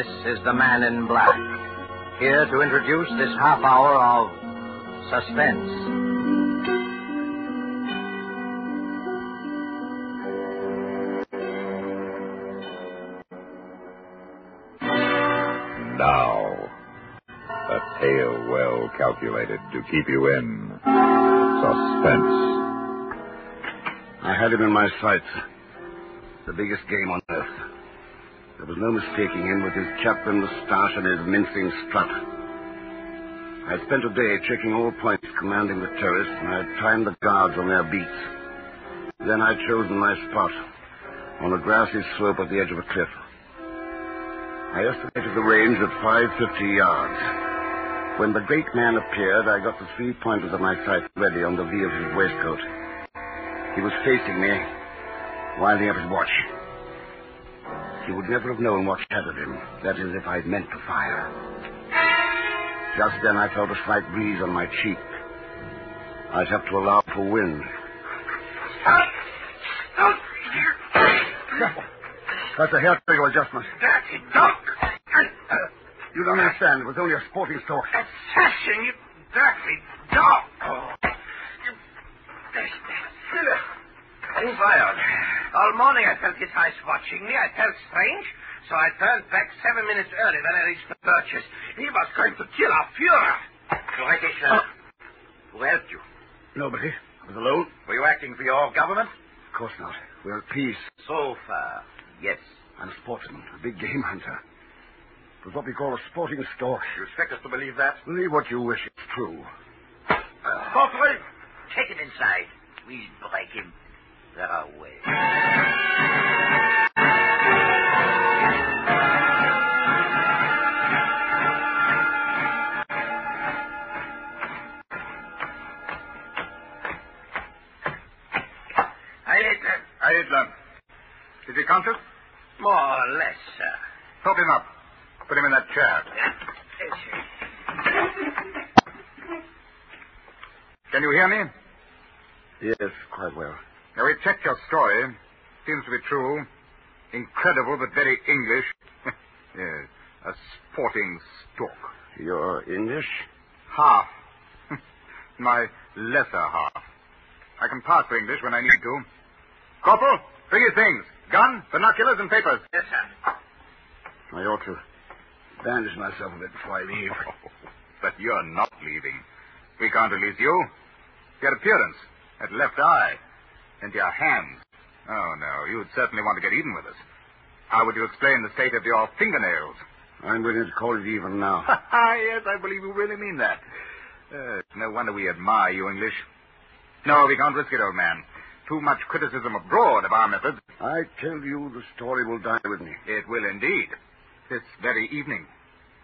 This is the Man in Black, here to introduce this half hour of suspense. Now, a tale well calculated to keep you in suspense. I had him in my sights. The biggest game on earth. There was no mistaking him with his Chaplin moustache and his mincing strut. I spent a day checking all points commanding the terrace, and I timed the guards on their beats. Then I'd chosen my spot on a grassy slope at the edge of a cliff. I estimated the range at 550 yards. When the great man appeared, I got the three pointers of my sight ready on the V of his waistcoat. He was facing me, winding up his watch. He would never have known what shadowed him. That is, if I'd meant to fire. Just then I felt a slight breeze on my cheek. I'd have to allow for wind. That's a hair trigger adjustment. Dirty dog! You don't understand. It was only a sporting stalk. Assassin, you dirty dog! You... Who fired? All morning I felt his eyes watching me. I felt strange, so I turned back seven minutes early when I reached the birches. He was going to kill our Fuhrer. Right, sir. Uh, who helped you? Nobody. I was alone. Were you acting for your government? Of course not. We're at peace. So far, yes. I'm a sportsman, a big game hunter. It was what we call a sporting stalk. You expect us to believe that? Believe what you wish. It's true. Uh, Corporal, take him inside. We'll break him. There are ways. I ate that. Heil, Hitler. Is he conscious? More or less, sir. Help him up. Put him in that chair. Can you hear me? Yes, quite well. Now, we checked your story. Seems to be true. Incredible, but very English. yes, a sporting stalk. You're English? Half. My lesser half. I can pass for English when I need to. Corporal, bring his things. Gun, binoculars, and papers. Yes, sir. I ought to bandage myself a bit before I leave. but you're not leaving. We can't release you. Your appearance, that left eye, and your hands. Oh, no, you'd certainly want to get even with us. How would you explain the state of your fingernails? I'm willing to call it even now. yes, I believe you really mean that. Uh, no wonder we admire you English. No, we can't risk it, old man. Too much criticism abroad of our methods. I tell you, the story will die with me. It will indeed. This very evening.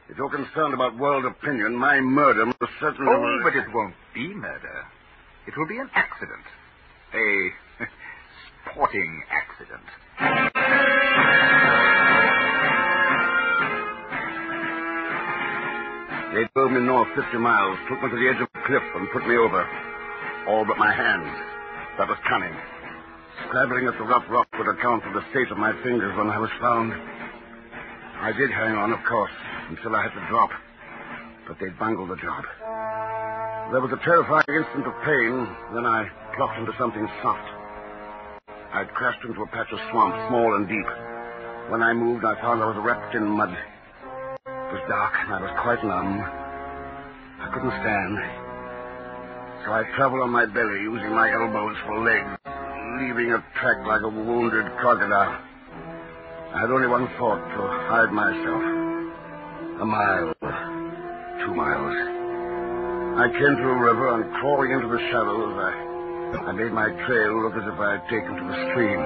If you're concerned about world opinion, my murder must certainly... Oh, but it won't be murder. It will be an accident. A sporting accident. They drove me north 50 miles, took me to the edge of the cliff, and put me over. All but my hands. That was cunning. Scrabbling at the rough rock would account for the state of my fingers when I was found. I did hang on, of course, until I had to drop. But they bungled the job. There was a terrifying instant of pain, then I plopped into something soft. I'd crashed into a patch of swamp, small and deep. When I moved, I found I was wrapped in mud. It was dark, and I was quite numb. I couldn't stand. So I traveled on my belly, using my elbows for legs, leaving a track like a wounded crocodile. I had only one thought to hide myself. A mile, two miles. I came to a river and crawling into the shadows, I, I made my trail look as if I had taken to the stream.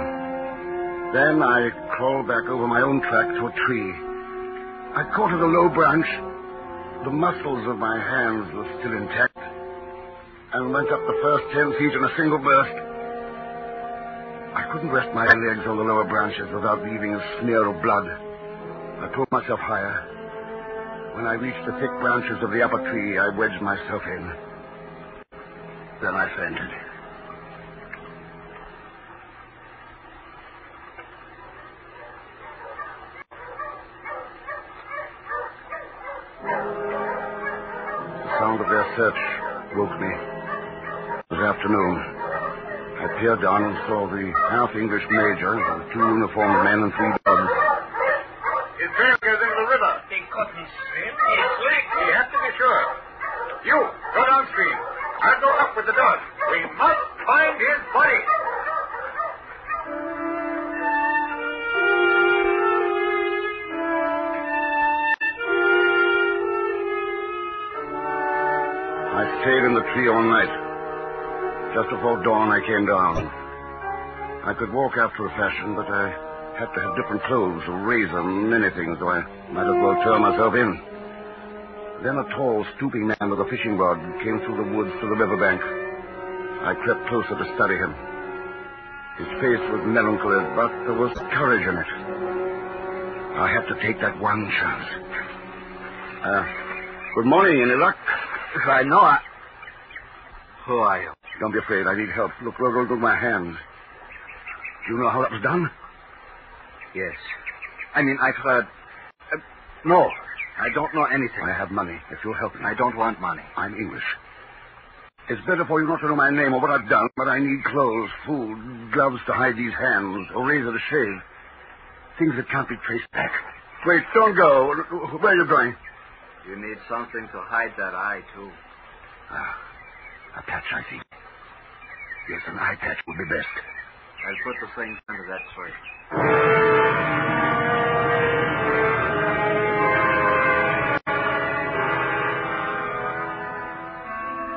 Then I crawled back over my own track to a tree. I caught at a low branch. The muscles of my hands were still intact and went up the first ten feet in a single burst. I couldn't rest my legs on the lower branches without leaving a smear of blood. I pulled myself higher. When I reached the thick branches of the upper tree, I wedged myself in. Then I fainted. The sound of their search woke me. It was afternoon. I peered down and saw the half-English major and two uniformed men and three dogs. His trail goes into the river. They couldn't swim. It's like... We have to be sure. You, go downstream. I'll go up with the dog. We must find his body. Stayed in the tree all night. Just before dawn, I came down. I could walk after a fashion, but I had to have different clothes, a razor, many things, so I might as well turn myself in. Then a tall, stooping man with a fishing rod came through the woods to the riverbank. I crept closer to study him. His face was melancholy, but there was courage in it. I had to take that one chance. Uh, good morning, any luck? I know I... Who are you? Don't be afraid. I need help. Look, look, look at my hands. Do you know how that was done? Yes. I mean, I've heard... Uh, no, I don't know anything. I have money, if you'll help me. I don't want money. I'm English. It's better for you not to know my name or what I've done, but I need clothes, food, gloves to hide these hands, a razor to shave. Things that can't be traced back. Wait, don't go. Where are you going? You need something to hide that eye, too. Ah, a patch, I think. Yes, an eye patch would be best. I'll put the things under that tray.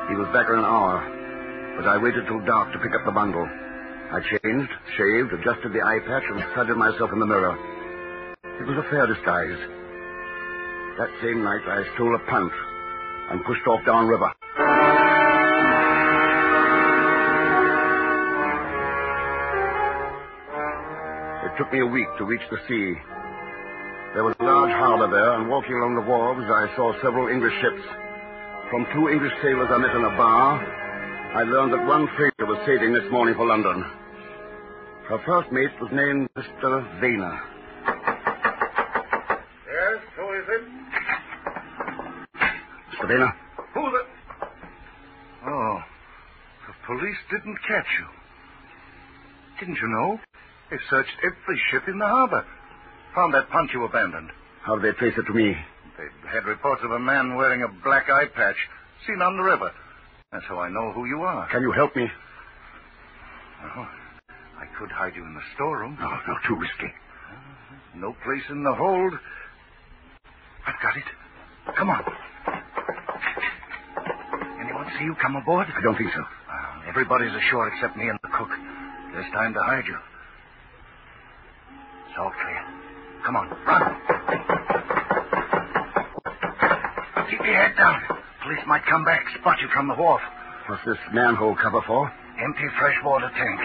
He was back in an hour, but I waited till dark to pick up the bundle. I changed, shaved, adjusted the eye patch, and studied myself in the mirror. It was a fair disguise. That same night, I stole a punt and pushed off downriver. It took me a week to reach the sea. There was a large harbor there, and walking along the wharves, I saw several English ships. From two English sailors I met in a bar, I learned that one freighter was sailing this morning for London. Her first mate was named Mr. Vaner. Yes, who is it? Mr. Vaner, Who the... Oh, the police didn't catch you. Didn't you know? They searched every ship in the harbor. Found that punt you abandoned. how did they trace it to me? They had reports of a man wearing a black eye patch seen on the river. That's how I know who you are. Can you help me? Well, I could hide you in the storeroom. No, no, too risky. No place in the hold. I've got it. Come on. Anyone see you come aboard? I don't think so. Uh, everybody's ashore except me and the cook. There's time to hide you. It's all clear. Come on, run. Keep your head down. Police might come back, spot you from the wharf. What's this manhole cover for? Empty freshwater tank.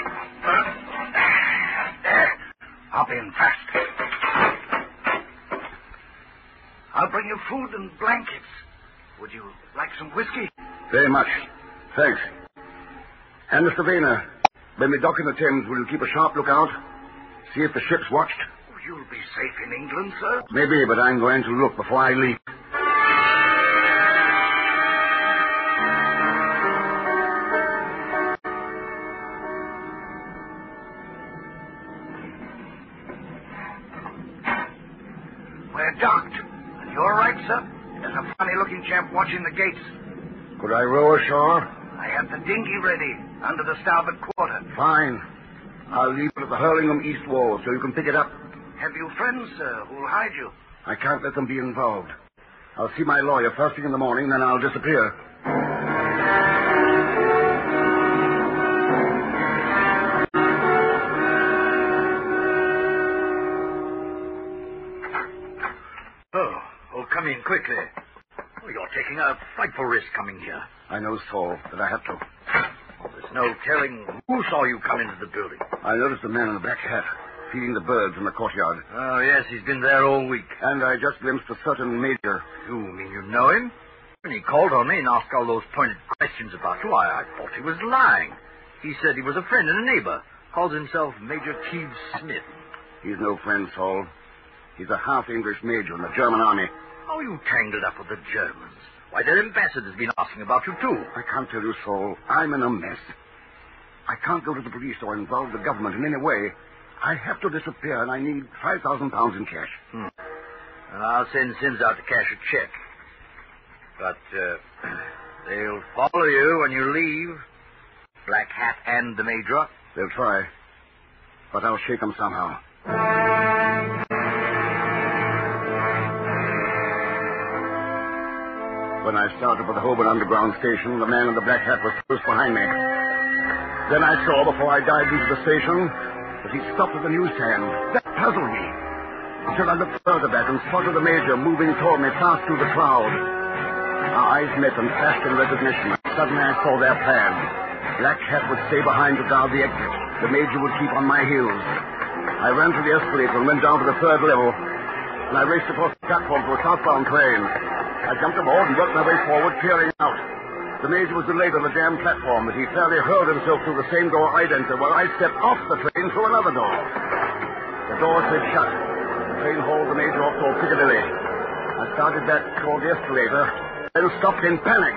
There. Hop in fast. I'll bring you food and blankets. Would you like some whiskey? Very much. Thanks. And, Mr. Vaner, when we dock in the Thames, will you keep a sharp lookout? See if the ship's watched? Oh, you'll be safe in England, sir. Maybe, but I'm going to look before I leave. We're docked. And you're right, sir. There's a funny-looking chap watching the gates. Could I row ashore? I have the dinghy ready under the starboard quarter. Fine. I'll leave it at the Hurlingham East Wall so you can pick it up. Have you friends sir, who'll hide you? I can't let them be involved. I'll see my lawyer first thing in the morning, then I'll disappear. Oh, oh, come in quickly. Oh, you're taking a frightful risk coming here. I know, Saul, but I have to. Oh, no telling who saw you come into the building. I noticed the man in the black hat feeding the birds in the courtyard. Oh, yes, he's been there all week. And I just glimpsed a certain major. You mean you know him? When he called on me and asked all those pointed questions about you, I, I thought he was lying. He said he was a friend and a neighbor. Calls himself Major Teves Smith. He's no friend, Saul. He's a half-English major in the German army. How are you tangled up with the Germans? Why, their ambassador's been asking about you, too. I can't tell you, Saul. I'm in a mess. I can't go to the police or involve the government in any way. I have to disappear, and I need 5,000 pounds in cash. Hmm. I'll send Sims out to cash a check. But uh, they'll follow you when you leave. Black Hat and the Major. They'll try. But I'll shake them somehow. When I started for the Holborn Underground Station, the man in the black hat was close behind me. Then I saw, before I dived into the station, that he stopped at the newsstand. That puzzled me. Until I looked further back and spotted the Major moving toward me fast through the crowd. Our eyes met and flashed in recognition. Suddenly I saw their plan. Black Hat would stay behind to guard the exit. The Major would keep on my heels. I ran to the escalator and went down to the third level. And I raced across the platform to a southbound train. I jumped aboard and worked my way forward, peering out. The Major was delayed on the damn platform, but he fairly hurled himself through the same door I'd entered, while I stepped off the train through another door. The door slid shut. The train hauled the Major off toward Piccadilly. I started back toward the escalator, then stopped in panic.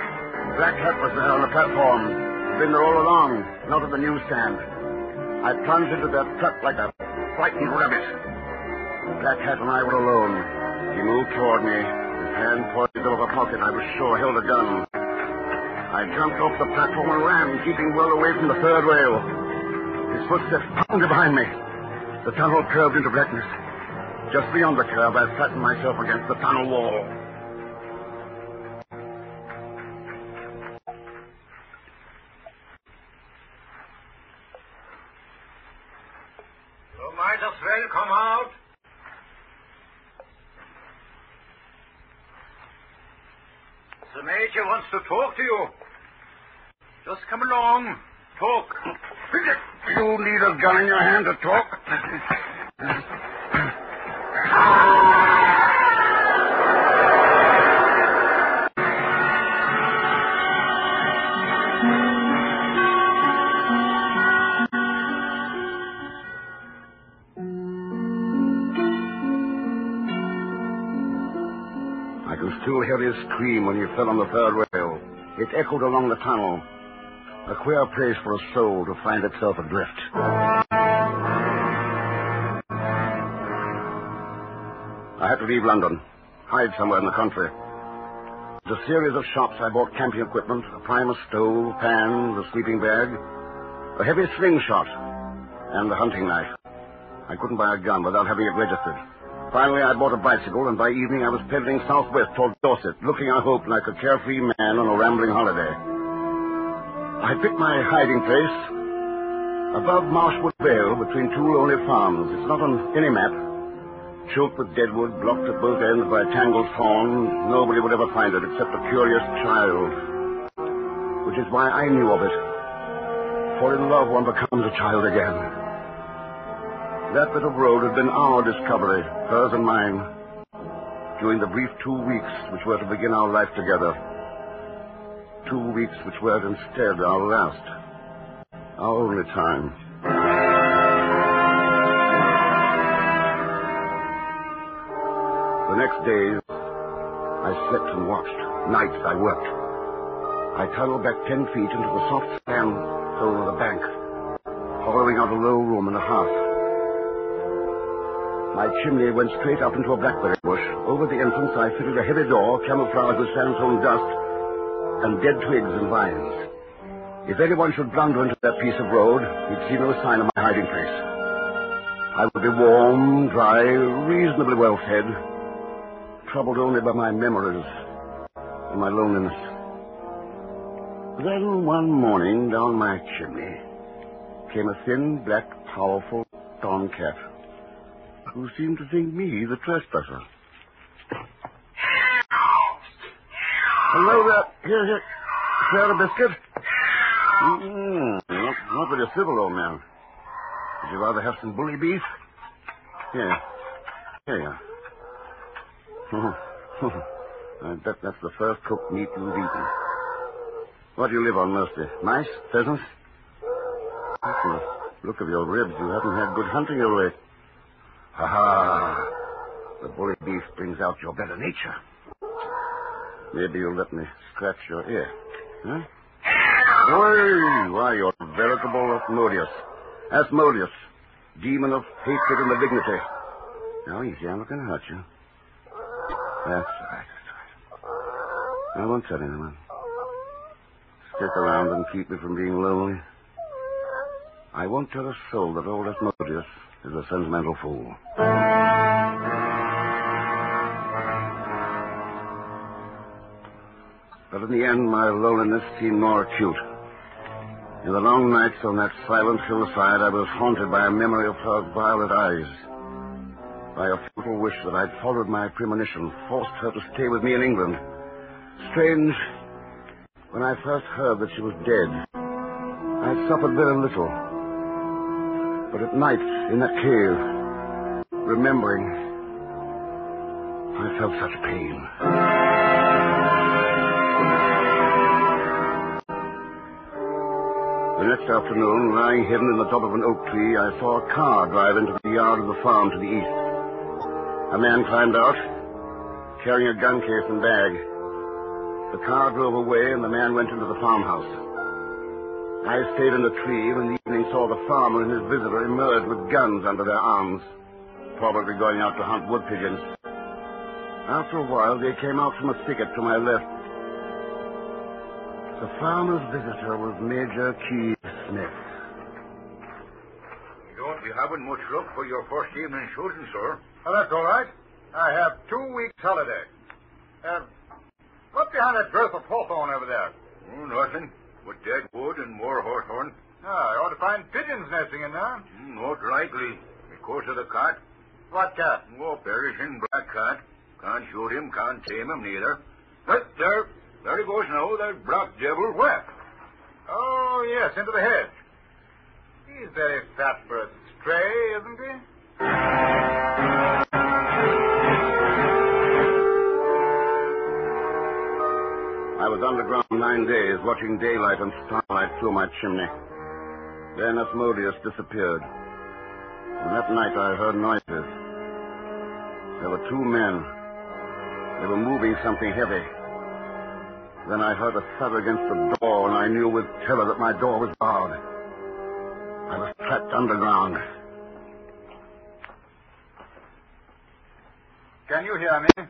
Black Hat was there on the platform. He'd been there all along, not at the newsstand. I plunged into that trap like a frightened rabbit. Black Hat and I were alone. He moved toward me. His hand poised over a pocket I was sure held a gun. I jumped off the platform and ran, keeping well away from the third rail. His footsteps pounded behind me. The tunnel curved into blackness. Just beyond the curve, I flattened myself against the tunnel wall. You might as well come out. Major wants to talk to you. Just come along. Talk. You need a gun in your hand to talk? Scream when you fell on the third rail. It echoed along the tunnel. A queer place for a soul to find itself adrift. I had to leave London, hide somewhere in the country. At a series of shops, I bought camping equipment, a primus stove, pan, a sleeping bag, a heavy slingshot, and a hunting knife. I couldn't buy a gun without having it registered. Finally, I bought a bicycle, and by evening I was pedaling southwest toward Dorset, looking, I hope, like a carefree man on a rambling holiday. I picked my hiding place above Marshwood Vale between two lonely farms. It's not on any map. Choked with deadwood, blocked at both ends by tangled thorn, nobody would ever find it except a curious child. Which is why I knew of it. For in love one becomes a child again. That bit of road had been our discovery, hers and mine, during the brief two weeks which were to begin our life together. Two weeks which were instead our last, our only time. The next days, I slept and watched. Nights I worked. I tunneled back ten feet into the soft sand of the bank, hollowing out a low room and a half. My chimney went straight up into a blackberry bush. Over the entrance, I fitted a heavy door camouflaged with sandstone dust and dead twigs and vines. If anyone should blunder into that piece of road, he'd see no sign of my hiding place. I would be warm, dry, reasonably well fed, troubled only by my memories and my loneliness. Then one morning down my chimney came a thin, black, powerful tomcat who seemed to think me the trespasser. Hello there. Here, here. Share a biscuit? Mm, not, not very civil, old man. Would you rather have some bully beef? Here. Here you are. I bet that's the first cooked meat you've eaten. What do you live on mostly? Mice? Pheasants? Look of your ribs, you haven't had good hunting your way. Ha ha! The bully beef brings out your better nature. Maybe you'll let me scratch your ear. Huh? Oi! Why, you're veritable Asmodeus. Asmodeus, demon of hatred and malignity. Now, easy, I'm not going to hurt you. That's right, that's right. I won't tell anyone. Stick around and keep me from being lonely. I won't tell a soul that old Asmodeus is a sentimental fool. But in the end, my loneliness seemed more acute. In the long nights on that silent hillside, I was haunted by a memory of her violet eyes. By a futile wish that I'd followed my premonition, forced her to stay with me in England. Strange, when I first heard that she was dead, I suffered very little. But at night, in that cave, remembering, I felt such pain. The next afternoon, lying hidden in the top of an oak tree, I saw a car drive into the yard of the farm to the east. A man climbed out, carrying a gun case and bag. The car drove away, and the man went into the farmhouse. I stayed in the tree and in the evening saw the farmer and his visitor emerge with guns under their arms, probably going out to hunt wood pigeons. After a while, they came out from a thicket to my left. The farmer's visitor was Major Keith Smith. You don't be having much luck for your first evening shooting, sir. Oh, that's all right. I have two weeks' holiday. Uh, what's behind that girth of hawthorn over there? Oh, nothing. But dead wood and more hawthorn. Ah, I ought to find pigeons nesting in there. Mm, Not likely. Because of the cat. What cat? Oh, perishing black cat. Can't shoot him, can't tame him neither. But there, there he goes now, that black devil. Where? Oh, yes, into the hedge. He's very fat for a stray, isn't he? I was underground nine days, watching daylight and starlight through my chimney. Then Asmodeus disappeared. And that night I heard noises. There were two men. They were moving something heavy. Then I heard a thud against the door, and I knew with terror that my door was barred. I was trapped underground. Can you hear me?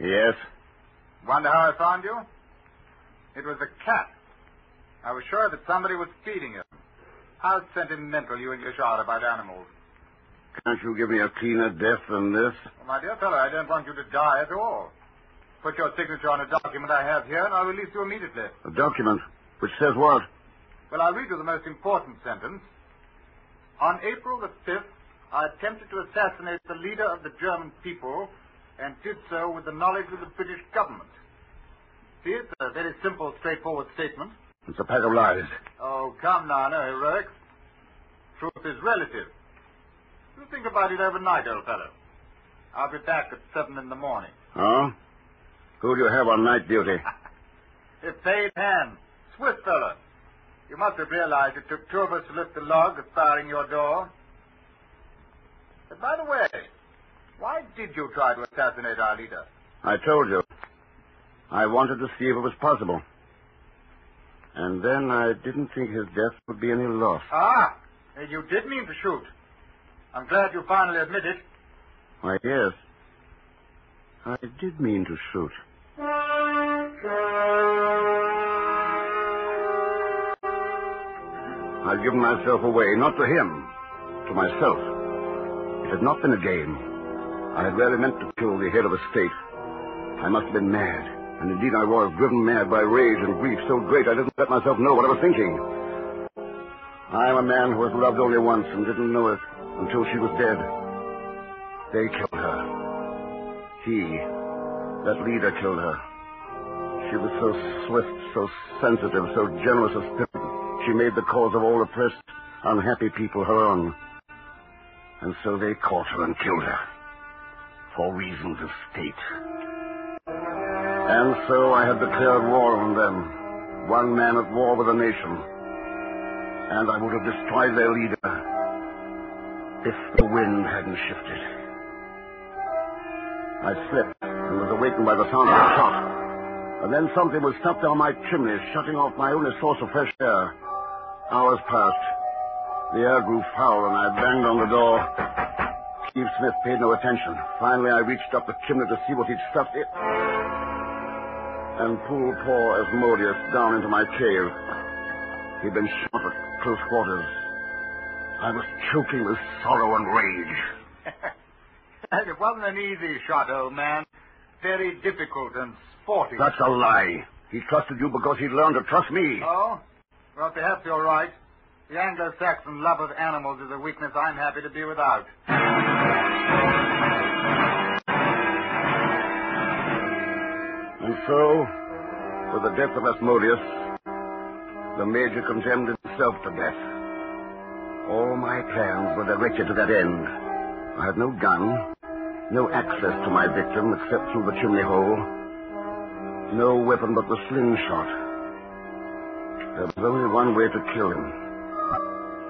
Yes? Wonder how I found you? It was a cat. I was sure that somebody was feeding him. How sentimental you and your shot about animals. Can't you give me a cleaner death than this? Well, my dear fellow, I don't want you to die at all. Put your signature on a document I have here, and I'll release you immediately. A document. Which says what? Well, I'll read you the most important sentence. On April the 5th, I attempted to assassinate the leader of the German people and did so with the knowledge of the British government. See, it's a very simple, straightforward statement. It's a pack of lies. Oh, come now, no heroics. Truth is relative. You think about it overnight, old fellow. I'll be back at seven in the morning. Oh? Who do you have on night duty? A paid hand. Swiss fellow. You must have realized it took two of us to lift the log aspiring your door. But by the way, why did you try to assassinate our leader? I told you. I wanted to see if it was possible. And then I didn't think his death would be any loss. Ah, you did mean to shoot. I'm glad you finally admit it. Why, yes. I did mean to shoot. I've given myself away, not to him, to myself. It had not been a game. I had really meant to kill the head of a state. I must have been mad. And indeed I was driven mad by rage and grief so great I didn't let myself know what I was thinking. I am a man who has loved only once and didn't know it until she was dead. They killed her. He, that leader, killed her. She was so swift, so sensitive, so generous of spirit. She made the cause of all oppressed, unhappy people her own. And so they caught her and killed her. For reasons of state. And so I had declared war on them. One man at war with a nation. And I would have destroyed their leader if the wind hadn't shifted. I slept and was awakened by the sound of a shot. And then something was stuck down my chimney, shutting off my only source of fresh air. Hours passed. The air grew foul, and I banged on the door. Steve Smith paid no attention. Finally, I reached up the chimney to see what he'd stuffed it. And pulled poor Asmodeus down into my cave. He'd been shot at close quarters. I was choking with sorrow and rage. it wasn't an easy shot, old man. Very difficult and sporting. That's a lie. He trusted you because he'd learned to trust me. Oh? Well, perhaps you're right. The Anglo-Saxon love of animals is a weakness I'm happy to be without. And so, with the death of Asmodeus, the Major condemned himself to death. All my plans were directed to that end. I had no gun, no access to my victim except through the chimney hole, no weapon but the slingshot. There was only one way to kill him.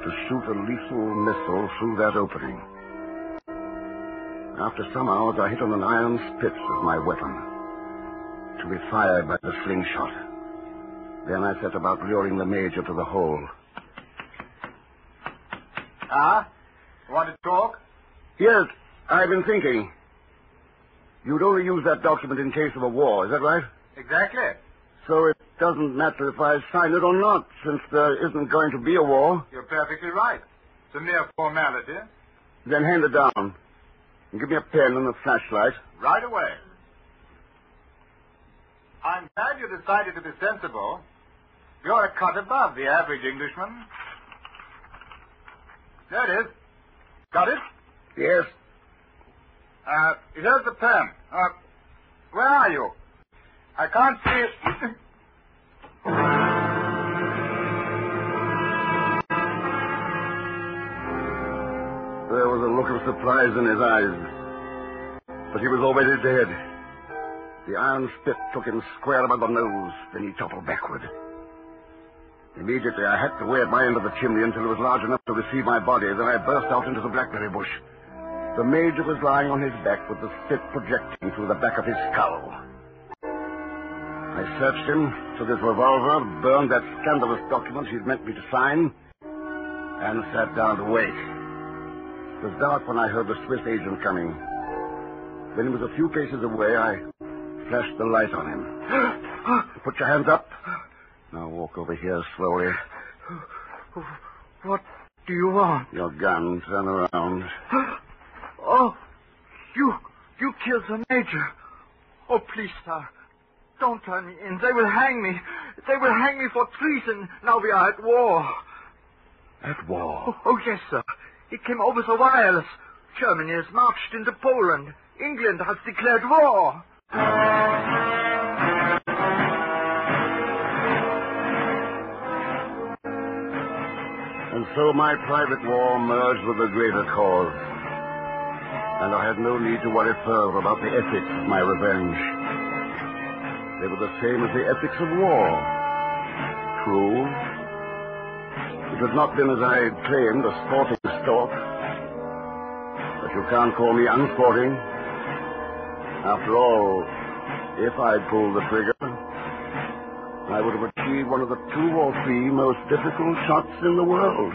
To shoot a lethal missile through that opening. After some hours, I hit on an iron spit as my weapon. To be fired by the slingshot. Then I set about luring the Major to the hole. Ah? Want to talk? Yes, I've been thinking. You'd only use that document in case of a war, is that right? Exactly. So it doesn't matter if I sign it or not, since there isn't going to be a war. You're perfectly right. It's a mere formality. Then hand it down. Give me a pen and a flashlight. Right away. I'm glad you decided to be sensible. You're a cut above the average Englishman. There it is. Got it? Yes. Uh, here's the pen. Uh, where are you? I can't see it. surprise in his eyes. But he was already dead. The iron spit took him square above the nose, then he toppled backward. Immediately, I hacked away at my end of the chimney until it was large enough to receive my body. Then I burst out into the blackberry bush. The major was lying on his back with the spit projecting through the back of his skull. I searched him, took his revolver, burned that scandalous document he'd meant me to sign, and sat down to wait. It was dark when I heard the Swiss agent coming. When he was a few paces away, I flashed the light on him. Put your hands up. Now walk over here slowly. What do you want? Your gun. Turn around. Oh, you, you killed the major. Oh, please, sir. Don't turn me in. They will hang me. They will hang me for treason. Now we are at war. At war? Oh, oh yes, sir. It came over the wireless. Germany has marched into Poland. England has declared war. And so my private war merged with the greater cause. And I had no need to worry further about the ethics of my revenge. They were the same as the ethics of war. True. It had not been as I had claimed, a sporting But you can't call me unsporting. After all, if I'd pulled the trigger, I would have achieved one of the two or three most difficult shots in the world.